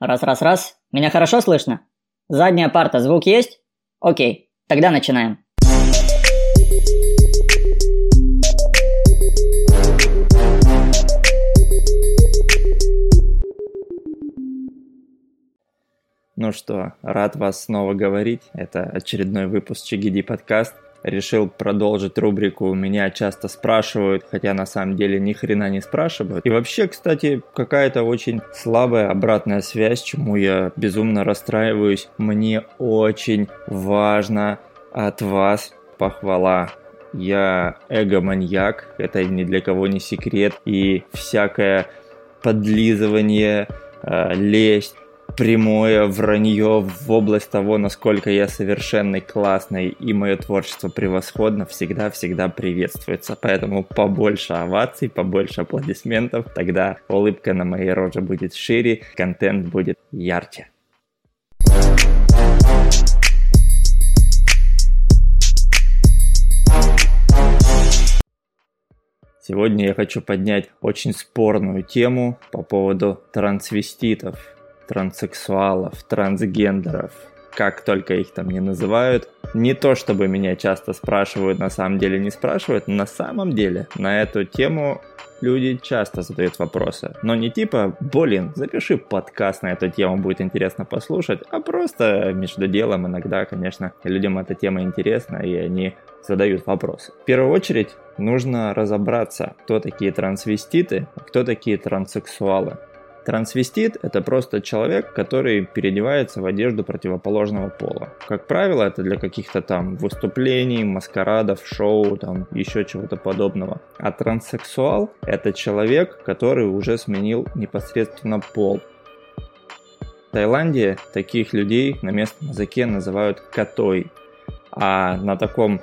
Раз-раз-раз. Меня хорошо слышно? Задняя парта, звук есть? Окей, тогда начинаем. Ну что, рад вас снова говорить. Это очередной выпуск Чигиди подкаст решил продолжить рубрику «Меня часто спрашивают», хотя на самом деле ни хрена не спрашивают. И вообще, кстати, какая-то очень слабая обратная связь, чему я безумно расстраиваюсь. Мне очень важно от вас похвала. Я эго-маньяк, это ни для кого не секрет, и всякое подлизывание, э, лесть, прямое вранье в область того, насколько я совершенный, классный и мое творчество превосходно, всегда-всегда приветствуется. Поэтому побольше оваций, побольше аплодисментов, тогда улыбка на моей роже будет шире, контент будет ярче. Сегодня я хочу поднять очень спорную тему по поводу трансвеститов транссексуалов, трансгендеров, как только их там не называют. Не то, чтобы меня часто спрашивают, на самом деле не спрашивают, на самом деле на эту тему люди часто задают вопросы. Но не типа, блин, запиши подкаст на эту тему, будет интересно послушать, а просто между делом иногда, конечно, людям эта тема интересна, и они задают вопросы. В первую очередь нужно разобраться, кто такие трансвеститы, а кто такие транссексуалы. Трансвестит – это просто человек, который переодевается в одежду противоположного пола. Как правило, это для каких-то там выступлений, маскарадов, шоу, там еще чего-то подобного. А транссексуал – это человек, который уже сменил непосредственно пол. В Таиланде таких людей на местном языке называют катой, а на таком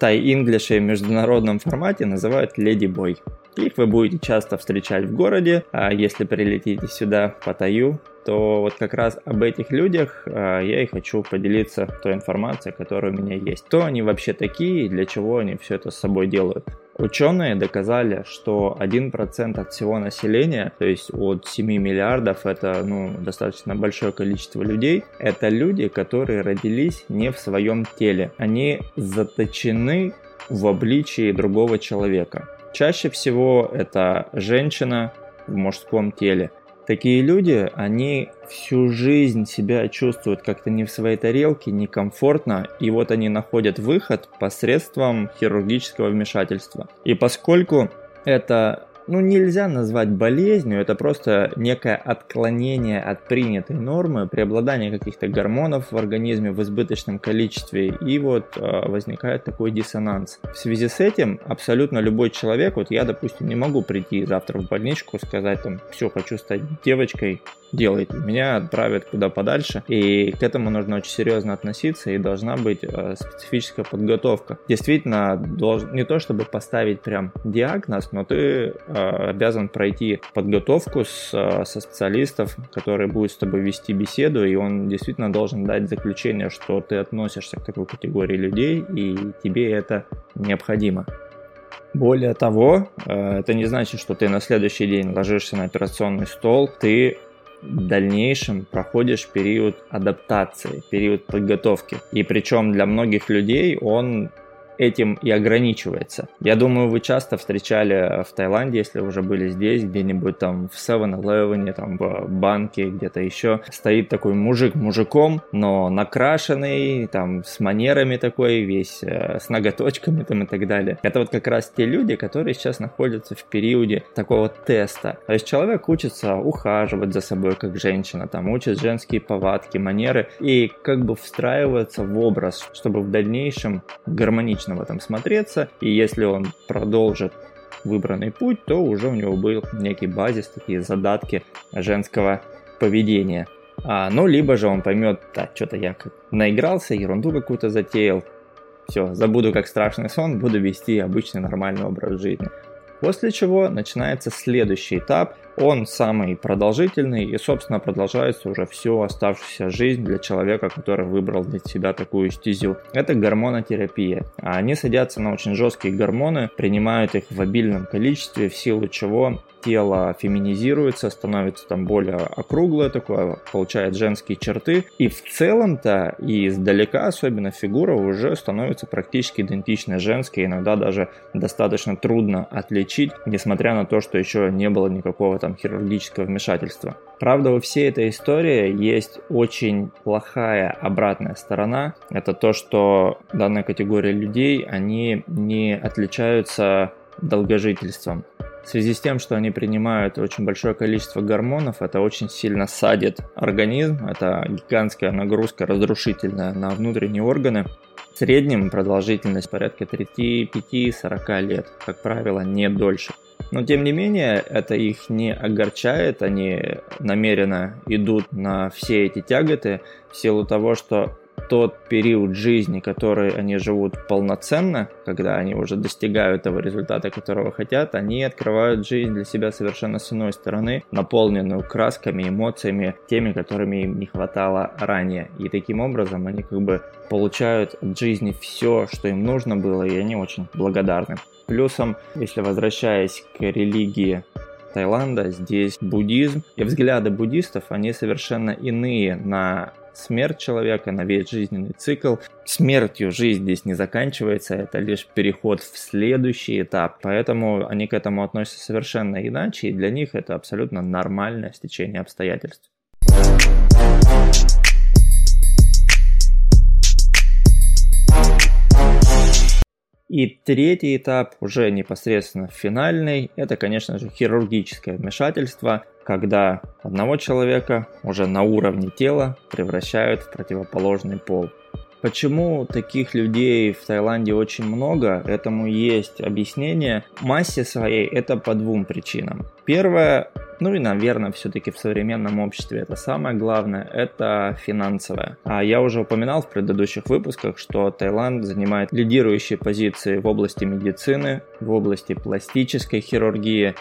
тай-инглише международном формате называют леди-бой. Их вы будете часто встречать в городе, а если прилетите сюда по Таю, то вот как раз об этих людях а, я и хочу поделиться той информацией, которая у меня есть. Кто они вообще такие и для чего они все это с собой делают. Ученые доказали, что 1% от всего населения, то есть от 7 миллиардов, это ну, достаточно большое количество людей, это люди, которые родились не в своем теле. Они заточены в обличии другого человека. Чаще всего это женщина в мужском теле. Такие люди, они всю жизнь себя чувствуют как-то не в своей тарелке, некомфортно, и вот они находят выход посредством хирургического вмешательства. И поскольку это ну, нельзя назвать болезнью, это просто некое отклонение от принятой нормы, преобладание каких-то гормонов в организме в избыточном количестве, и вот э, возникает такой диссонанс. В связи с этим абсолютно любой человек, вот я, допустим, не могу прийти завтра в больничку, сказать там, все, хочу стать девочкой, делайте. Меня отправят куда подальше. И к этому нужно очень серьезно относиться и должна быть э, специфическая подготовка. Действительно, долж... не то чтобы поставить прям диагноз, но ты э, обязан пройти подготовку с, э, со специалистов, который будет с тобой вести беседу, и он действительно должен дать заключение, что ты относишься к такой категории людей, и тебе это необходимо. Более того, это не значит, что ты на следующий день ложишься на операционный стол, ты в дальнейшем проходишь период адаптации, период подготовки. И причем для многих людей он этим и ограничивается. Я думаю, вы часто встречали в Таиланде, если уже были здесь, где-нибудь там в 7-Eleven, там в банке, где-то еще, стоит такой мужик мужиком, но накрашенный, там с манерами такой, весь э, с ноготочками там и так далее. Это вот как раз те люди, которые сейчас находятся в периоде такого теста. То есть человек учится ухаживать за собой как женщина, там учит женские повадки, манеры и как бы встраивается в образ, чтобы в дальнейшем гармонично логично в этом смотреться, и если он продолжит выбранный путь, то уже у него был некий базис, такие задатки женского поведения. А, ну, либо же он поймет, да, что-то я наигрался, ерунду какую-то затеял, все, забуду как страшный сон, буду вести обычный нормальный образ жизни. После чего начинается следующий этап, он самый продолжительный и, собственно, продолжается уже всю оставшуюся жизнь для человека, который выбрал для себя такую стезю. Это гормонотерапия. Они садятся на очень жесткие гормоны, принимают их в обильном количестве, в силу чего тело феминизируется, становится там более округлое такое, получает женские черты. И в целом-то, и издалека особенно, фигура уже становится практически идентичной женской. Иногда даже достаточно трудно отличить, несмотря на то, что еще не было никакого там хирургического вмешательства. Правда, у всей этой истории есть очень плохая обратная сторона. Это то, что данная категория людей, они не отличаются долгожительством. В связи с тем, что они принимают очень большое количество гормонов, это очень сильно садит организм, это гигантская нагрузка разрушительная на внутренние органы. В среднем продолжительность порядка 35-40 лет, как правило, не дольше. Но тем не менее, это их не огорчает, они намеренно идут на все эти тяготы в силу того, что тот период жизни, который они живут полноценно, когда они уже достигают того результата, которого хотят, они открывают жизнь для себя совершенно с иной стороны, наполненную красками, эмоциями, теми, которыми им не хватало ранее. И таким образом они как бы получают от жизни все, что им нужно было, и они очень благодарны. Плюсом, если возвращаясь к религии Таиланда, здесь буддизм и взгляды буддистов, они совершенно иные на смерть человека, на весь жизненный цикл. Смертью жизнь здесь не заканчивается, это лишь переход в следующий этап, поэтому они к этому относятся совершенно иначе, и для них это абсолютно нормальное стечение обстоятельств. И третий этап, уже непосредственно финальный, это, конечно же, хирургическое вмешательство, когда одного человека уже на уровне тела превращают в противоположный пол. Почему таких людей в Таиланде очень много, этому есть объяснение. Массе своей это по двум причинам. Первое, ну и, наверное, все-таки в современном обществе это самое главное, это финансовое. А я уже упоминал в предыдущих выпусках, что Таиланд занимает лидирующие позиции в области медицины, в области пластической хирургии,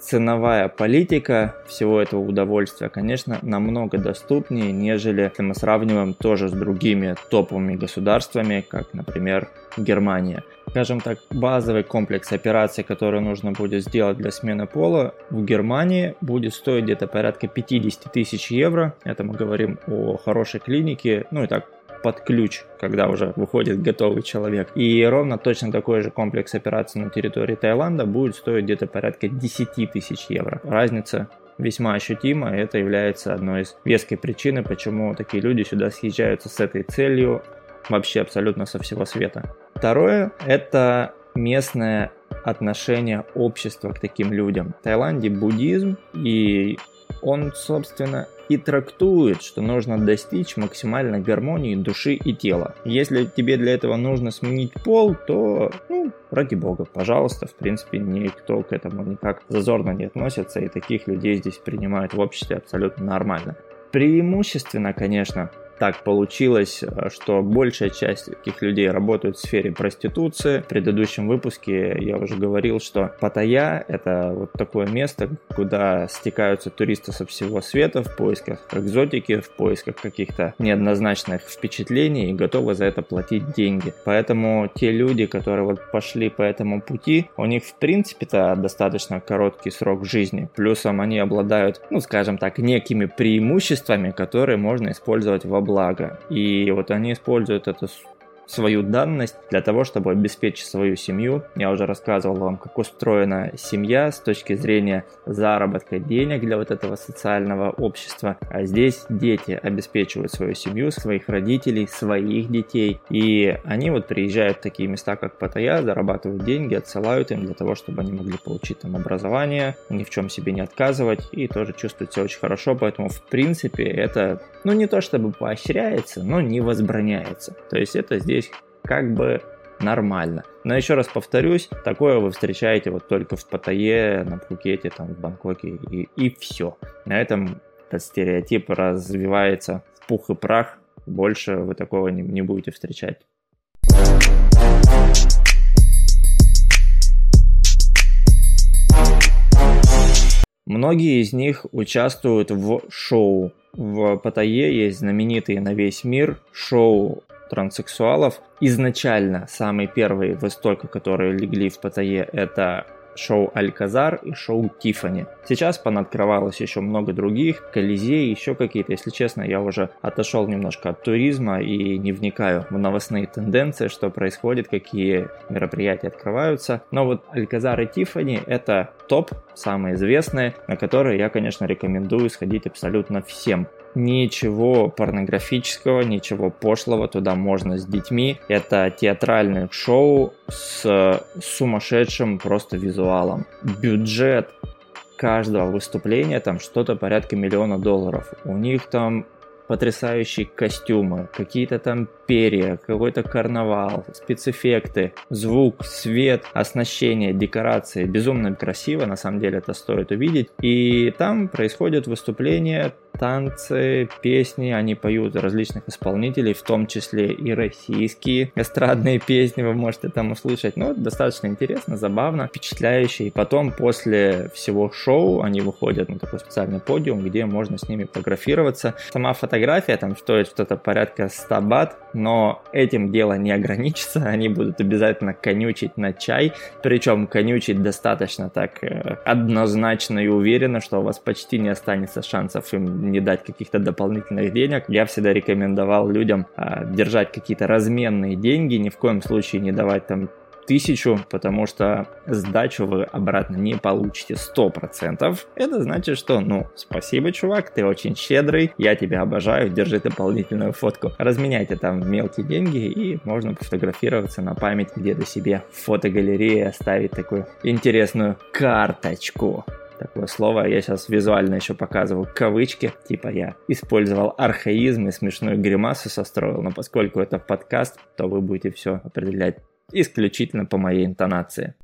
ценовая политика всего этого удовольствия, конечно, намного доступнее, нежели если мы сравниваем тоже с другими топовыми государствами, как, например, Германия. Скажем так, базовый комплекс операций, который нужно будет сделать для смены пола в Германии, будет стоить где-то порядка 50 тысяч евро. Это мы говорим о хорошей клинике, ну и так под ключ, когда уже выходит готовый человек. И ровно точно такой же комплекс операций на территории Таиланда будет стоить где-то порядка 10 тысяч евро. Разница весьма ощутима, и это является одной из веской причины, почему такие люди сюда съезжаются с этой целью вообще абсолютно со всего света. Второе – это местное отношение общества к таким людям. В Таиланде буддизм, и он, собственно, и трактует, что нужно достичь максимальной гармонии души и тела. Если тебе для этого нужно сменить пол, то, ну, ради бога, пожалуйста, в принципе, никто к этому никак зазорно не относится, и таких людей здесь принимают в обществе абсолютно нормально. Преимущественно, конечно, так получилось, э, что большая часть таких людей работают в сфере проституции. В предыдущем выпуске я уже говорил, что Паттайя – это вот такое место, куда стекаются туристы со всего света в поисках экзотики, в поисках каких-то неоднозначных впечатлений и готовы за это платить деньги. Поэтому те люди, которые вот пошли по этому пути, у них в принципе-то достаточно короткий срок жизни. Плюсом они обладают, ну скажем так, некими преимуществами, которые можно использовать в области благо. И вот они используют это свою данность для того, чтобы обеспечить свою семью. Я уже рассказывал вам, как устроена семья с точки зрения заработка денег для вот этого социального общества. А здесь дети обеспечивают свою семью, своих родителей, своих детей. И они вот приезжают в такие места, как Паттайя, зарабатывают деньги, отсылают им для того, чтобы они могли получить там образование, ни в чем себе не отказывать и тоже чувствовать себя очень хорошо. Поэтому, в принципе, это, ну, не то чтобы поощряется, но не возбраняется. То есть это здесь здесь как бы нормально. Но еще раз повторюсь, такое вы встречаете вот только в Паттайе, на Пхукете, там, в Бангкоке и, и все. На этом этот стереотип развивается в пух и прах. Больше вы такого не, не будете встречать. Многие из них участвуют в шоу. В Паттайе есть знаменитые на весь мир шоу транссексуалов. Изначально самые первые в истоке, которые легли в Паттайе, это шоу Альказар и шоу Тифани. Сейчас понаоткрывалось еще много других, Колизей, еще какие-то. Если честно, я уже отошел немножко от туризма и не вникаю в новостные тенденции, что происходит, какие мероприятия открываются. Но вот Альказар и Тифани это топ, самые известные, на которые я, конечно, рекомендую сходить абсолютно всем. Ничего порнографического, ничего пошлого туда можно с детьми. Это театральное шоу с сумасшедшим просто визуалом. Бюджет каждого выступления там что-то порядка миллиона долларов. У них там потрясающие костюмы, какие-то там перья, какой-то карнавал, спецэффекты, звук, свет, оснащение, декорации. Безумно красиво, на самом деле это стоит увидеть. И там происходит выступление, танцы, песни, они поют различных исполнителей, в том числе и российские эстрадные песни вы можете там услышать. Ну, достаточно интересно, забавно, впечатляюще. И потом, после всего шоу, они выходят на такой специальный подиум, где можно с ними фотографироваться. Сама фотография там стоит что-то порядка 100 бат, но этим дело не ограничится, они будут обязательно конючить на чай, причем конючить достаточно так э, однозначно и уверенно, что у вас почти не останется шансов им не дать каких-то дополнительных денег. Я всегда рекомендовал людям а, держать какие-то разменные деньги, ни в коем случае не давать там тысячу, потому что сдачу вы обратно не получите 100%. Это значит, что, ну, спасибо, чувак, ты очень щедрый, я тебя обожаю, держи дополнительную фотку. Разменяйте там мелкие деньги и можно пофотографироваться на память где-то себе в фотогалерее, оставить такую интересную карточку такое слово. Я сейчас визуально еще показываю кавычки. Типа я использовал архаизм и смешную гримасу состроил. Но поскольку это подкаст, то вы будете все определять исключительно по моей интонации.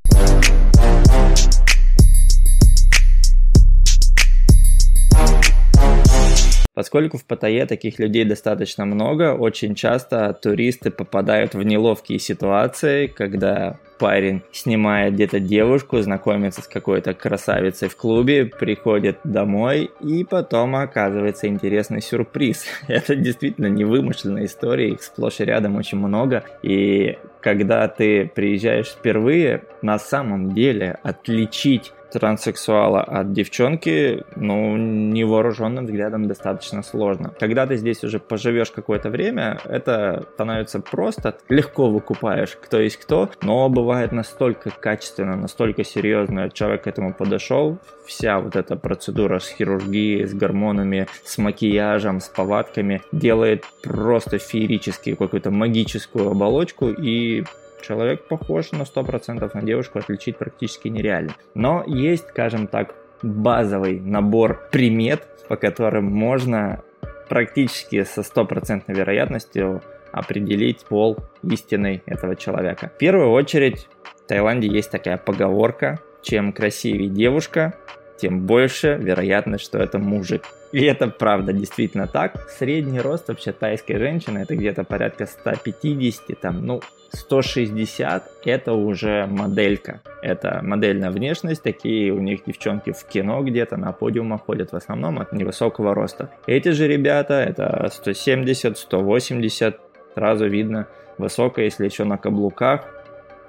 Поскольку в Паттайе таких людей достаточно много, очень часто туристы попадают в неловкие ситуации, когда парень снимает где-то девушку, знакомится с какой-то красавицей в клубе, приходит домой и потом оказывается интересный сюрприз. Это действительно невымышленная история, их сплошь и рядом очень много. И когда ты приезжаешь впервые, на самом деле отличить транссексуала от девчонки, ну, невооруженным взглядом достаточно сложно. Когда ты здесь уже поживешь какое-то время, это становится просто, легко выкупаешь, кто есть кто, но бывает настолько качественно, настолько серьезно, человек к этому подошел, вся вот эта процедура с хирургией, с гормонами, с макияжем, с повадками делает просто феерически какую-то магическую оболочку и человек похож на 100% на девушку, отличить практически нереально. Но есть, скажем так, базовый набор примет, по которым можно практически со стопроцентной вероятностью определить пол истинный этого человека. В первую очередь в Таиланде есть такая поговорка, чем красивее девушка, тем больше вероятность, что это мужик. И это правда, действительно так. Средний рост вообще тайской женщины это где-то порядка 150, там, ну, 160 это уже моделька. Это модельная внешность, такие у них девчонки в кино где-то на подиумах ходят в основном от невысокого роста. Эти же ребята это 170, 180, сразу видно высокая, если еще на каблуках,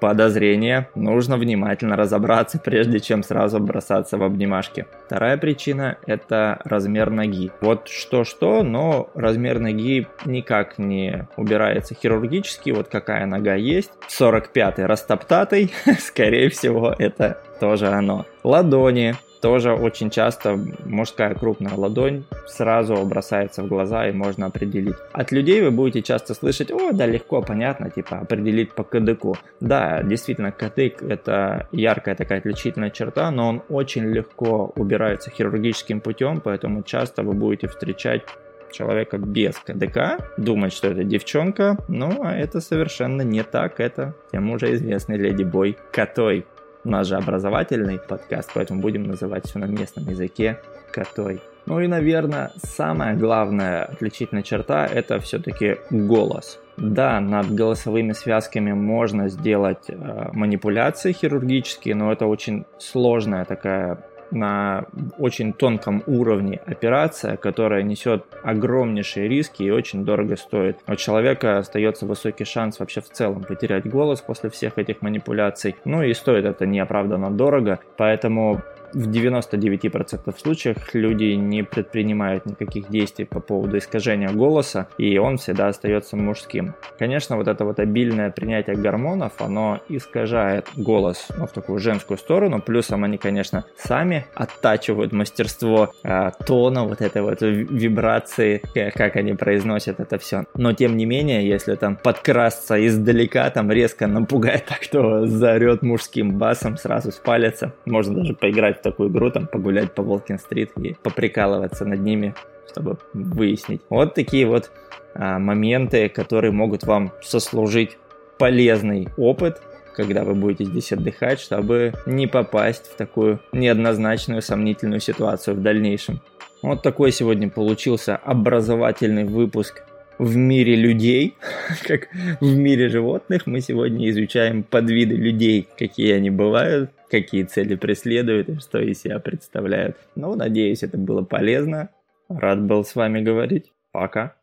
подозрение, нужно внимательно разобраться, прежде чем сразу бросаться в обнимашки. Вторая причина – это размер ноги. Вот что-что, но размер ноги никак не убирается хирургически, вот какая нога есть. 45-й растоптатый, скорее всего, это тоже оно. Ладони, тоже очень часто мужская крупная ладонь сразу бросается в глаза и можно определить. От людей вы будете часто слышать, о, да легко, понятно, типа определить по кадыку. Да, действительно, кадык это яркая такая отличительная черта, но он очень легко убирается хирургическим путем, поэтому часто вы будете встречать человека без КДК, думать, что это девчонка, ну а это совершенно не так, это тем уже известный леди бой Котой. У нас же образовательный подкаст, поэтому будем называть все на местном языке котой. Ну и, наверное, самая главная отличительная черта – это все-таки голос. Да, над голосовыми связками можно сделать э, манипуляции хирургические, но это очень сложная такая на очень тонком уровне операция, которая несет огромнейшие риски и очень дорого стоит. У человека остается высокий шанс вообще в целом потерять голос после всех этих манипуляций. Ну и стоит это неоправданно дорого, поэтому в 99% случаях люди не предпринимают никаких действий по поводу искажения голоса, и он всегда остается мужским. Конечно, вот это вот обильное принятие гормонов, оно искажает голос ну, в такую женскую сторону, плюсом они, конечно, сами оттачивают мастерство э, тона, вот этой вот вибрации, как они произносят это все. Но тем не менее, если там подкрасться издалека, там резко напугать так, что заорет мужским басом, сразу спалится, можно даже поиграть в такую игру, там погулять по Волкин-стрит и поприкалываться над ними, чтобы выяснить. Вот такие вот а, моменты, которые могут вам сослужить полезный опыт, когда вы будете здесь отдыхать, чтобы не попасть в такую неоднозначную сомнительную ситуацию в дальнейшем. Вот такой сегодня получился образовательный выпуск в мире людей, как в мире животных. Мы сегодня изучаем подвиды людей, какие они бывают, какие цели преследуют и что из себя представляют. Ну, надеюсь, это было полезно. Рад был с вами говорить. Пока.